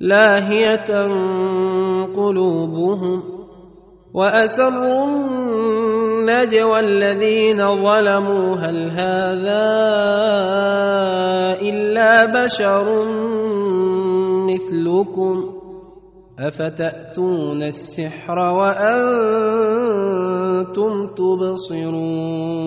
لاهية قلوبهم وأسروا النجوى الذين ظلموا. هل هذا إلا بشر مثلكم؟ أفتأتون السحر وأنتم تبصرون؟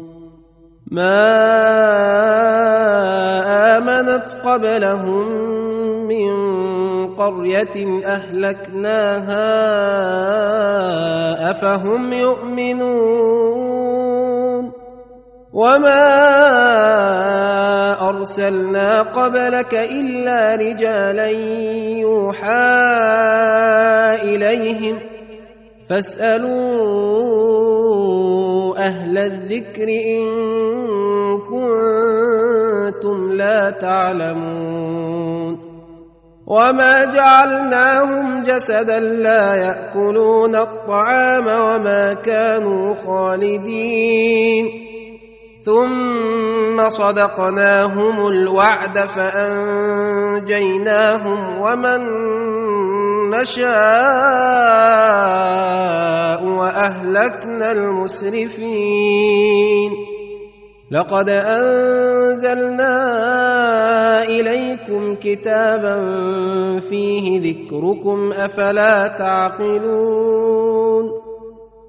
ما امنت قبلهم من قريه اهلكناها افهم يؤمنون وما ارسلنا قبلك الا رجالا يوحى اليهم فاسألوا أهل الذكر إن كنتم لا تعلمون وما جعلناهم جسدا لا يأكلون الطعام وما كانوا خالدين ثم صدقناهم الوعد فأنجيناهم ومن نشاء وأهلكنا المسرفين. لقد أنزلنا إليكم كتابا فيه ذكركم أفلا تعقلون.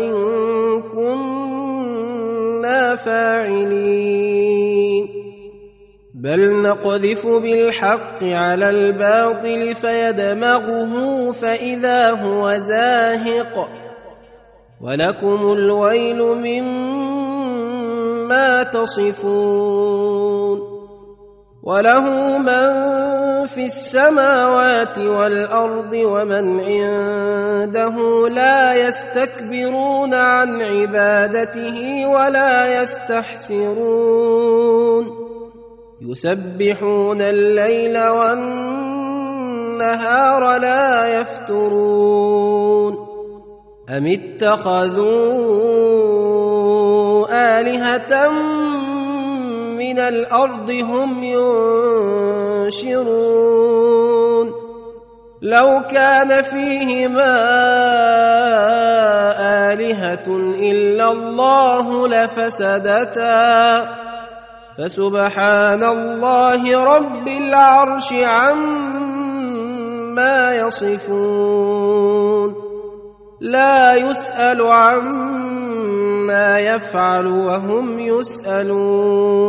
ان كنا فاعلين بل نقذف بالحق على الباطل فيدمغه فاذا هو زاهق ولكم الويل مما تصفون وله من السماوات والأرض ومن عنده لا يستكبرون عن عبادته ولا يستحسرون. يسبحون الليل والنهار لا يفترون. أم اتخذوا آلهة من الأرض هم ينشرون لو كان فيهما آلهة إلا الله لفسدتا. فسبحان الله رب العرش عما يصفون. لا يسأل عما يفعل وهم يسألون.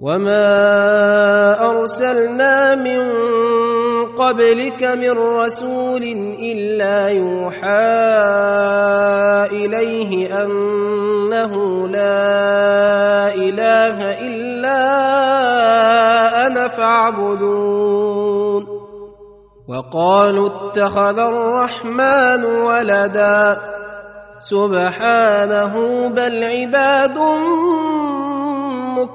وما ارسلنا من قبلك من رسول الا يوحى اليه انه لا اله الا أنا فاعبدون وقالوا اتخذ الرحمن ولدا سبحانه بل عباد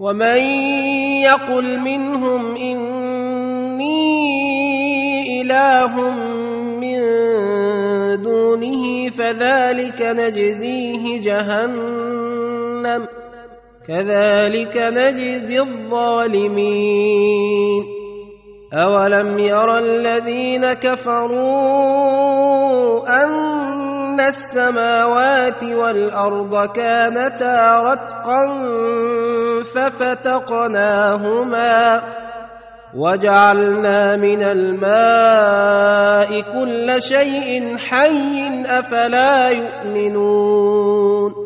ومن يقل منهم اني اله من دونه فذلك نجزيه جهنم كذلك نجزي الظالمين اولم ير الذين كفروا ان السماوات والأرض كانتا رتقا ففتقناهما وجعلنا من الماء كل شيء حي أفلا يؤمنون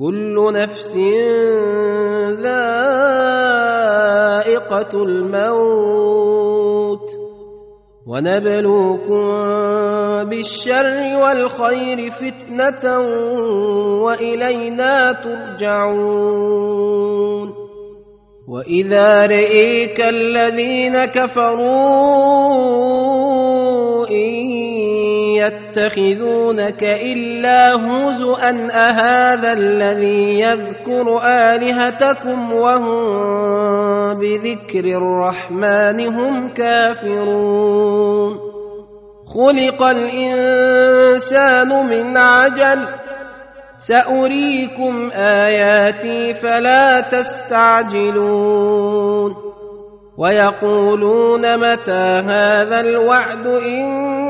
كل نفس ذائقة الموت. ونبلوكم بالشر والخير فتنة وإلينا ترجعون. وإذا رئيك الذين كفروا يتخذونك إلا هزءا أهذا الذي يذكر آلهتكم وهم بذكر الرحمن هم كافرون. خلق الإنسان من عجل. سأريكم آياتي فلا تستعجلون. ويقولون متى هذا الوعد إن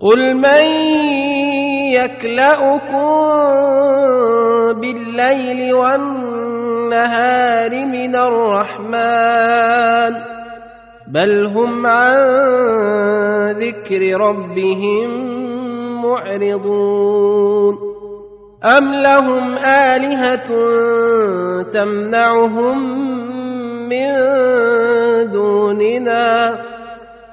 قل من يكلاكم بالليل والنهار من الرحمن بل هم عن ذكر ربهم معرضون ام لهم الهه تمنعهم من دوننا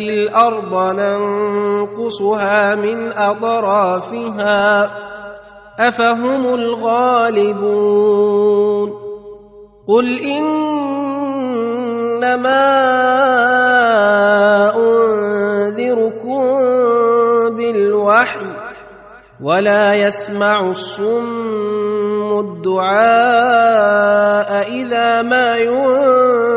الأرض ننقصها من اطرافها افهم الغالبون قل انما انذركم بالوحي ولا يسمع الصم الدعاء اذا ما ينذرون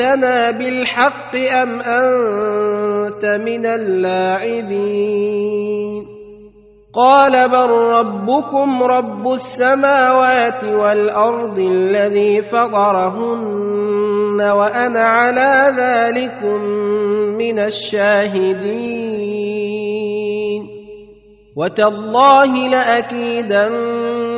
اجئتنا بالحق ام انت من اللاعبين قال بل ربكم رب السماوات والارض الذي فطرهن وأنا على ذلكم من الشاهدين وتالله لاكيدن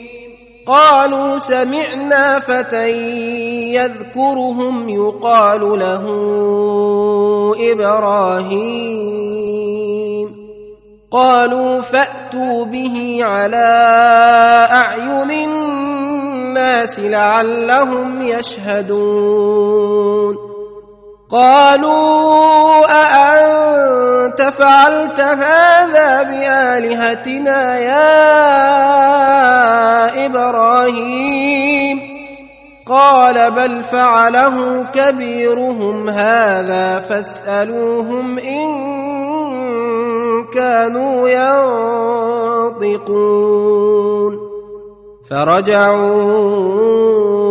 قالوا سمعنا فتى يذكرهم يقال له إبراهيم. قالوا فأتوا به على أعين الناس لعلهم يشهدون. قالوا أأنت فعلت هذا بآلهتنا يا إبراهيم؟ قال بل فعله كبيرهم هذا فاسألوهم إن كانوا ينطقون. فرجعوا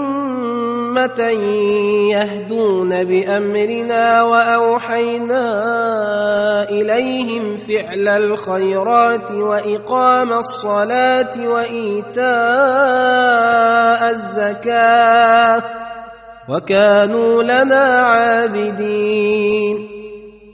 يهدون بامرنا واوحينا اليهم فعل الخيرات واقام الصلاه وايتاء الزكاه وكانوا لنا عابدين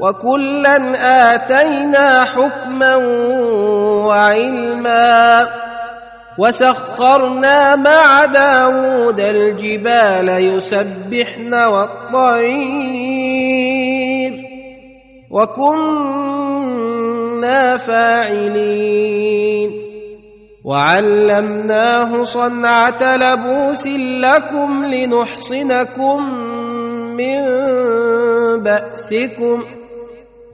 وكلا اتينا حكما وعلما وسخرنا مع داود الجبال يسبحن والطير وكنا فاعلين وعلمناه صنعه لبوس لكم لنحصنكم من باسكم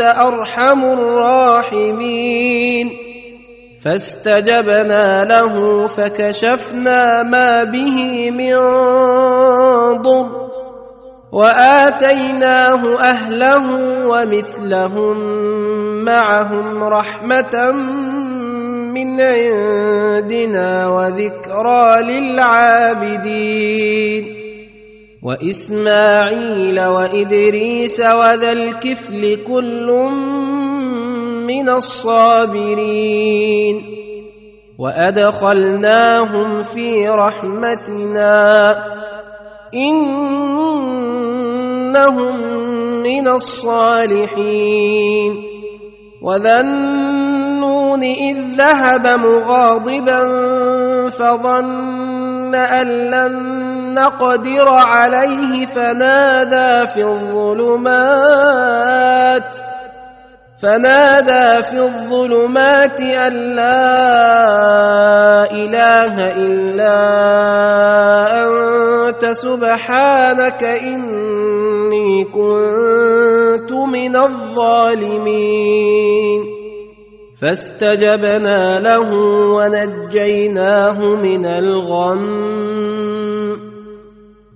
أرحم الراحمين. فاستجبنا له فكشفنا ما به من ضر وآتيناه أهله ومثلهم معهم رحمة من عندنا وذكرى للعابدين. وإسماعيل وإدريس وذا الكفل كل من الصابرين وأدخلناهم في رحمتنا إنهم من الصالحين وذا النون إذ ذهب مغاضبا فظن أن لن نقدر عليه فنادى في الظلمات فنادى في الظلمات أن لا إله إلا أنت سبحانك إني كنت من الظالمين. فاستجبنا له ونجيناه من الغم.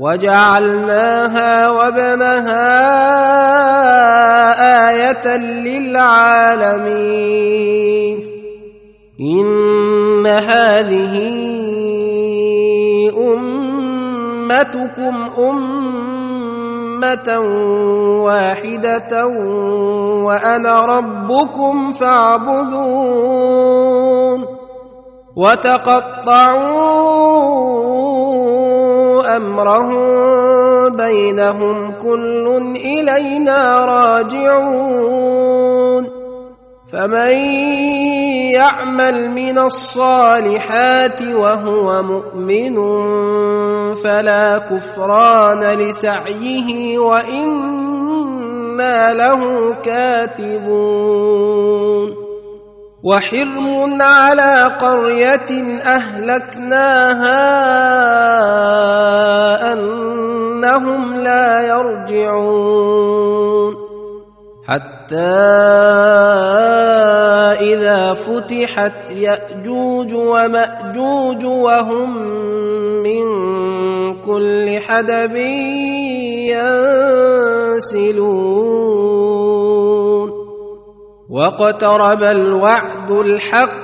وجعلناها وابنها آية للعالمين. إن هذه أمتكم أمة واحدة وأنا ربكم فاعبدون. وتقطعوا أمرهم بينهم كل إلينا راجعون. فمن يعمل من الصالحات وهو مؤمن فلا كفران لسعيه وإنا له كاتبون. وحرم على قرية أهلكناها يرجعون. حتى إذا فتحت يأجوج ومأجوج وهم من كل حدب ينسلون. واقترب الوعد الحق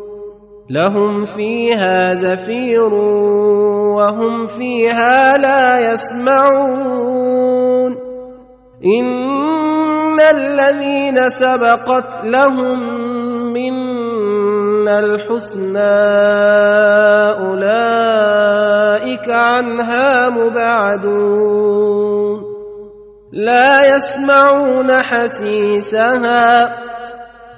لهم فيها زفير وهم فيها لا يسمعون. إن الذين سبقت لهم منا الحسنى أولئك عنها مبعدون. لا يسمعون حسيسها.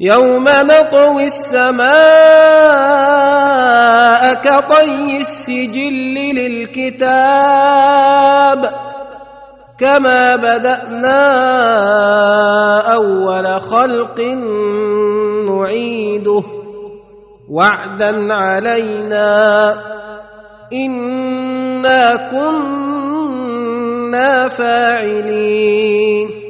يوم نطوي السماء كطي السجل للكتاب كما بدانا اول خلق نعيده وعدا علينا انا كنا فاعلين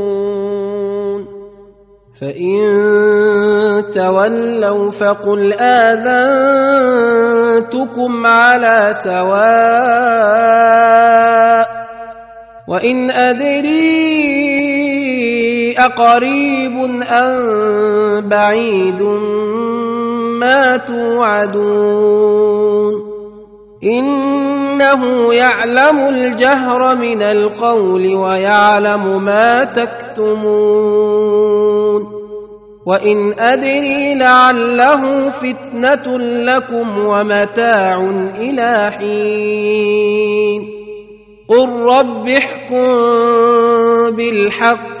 فان تولوا فقل اذنتكم على سواء وان ادري اقريب ام بعيد ما توعدون إنه يعلم الجهر من القول ويعلم ما تكتمون وإن أدري لعله فتنة لكم ومتاع إلى حين قل رب احكم بالحق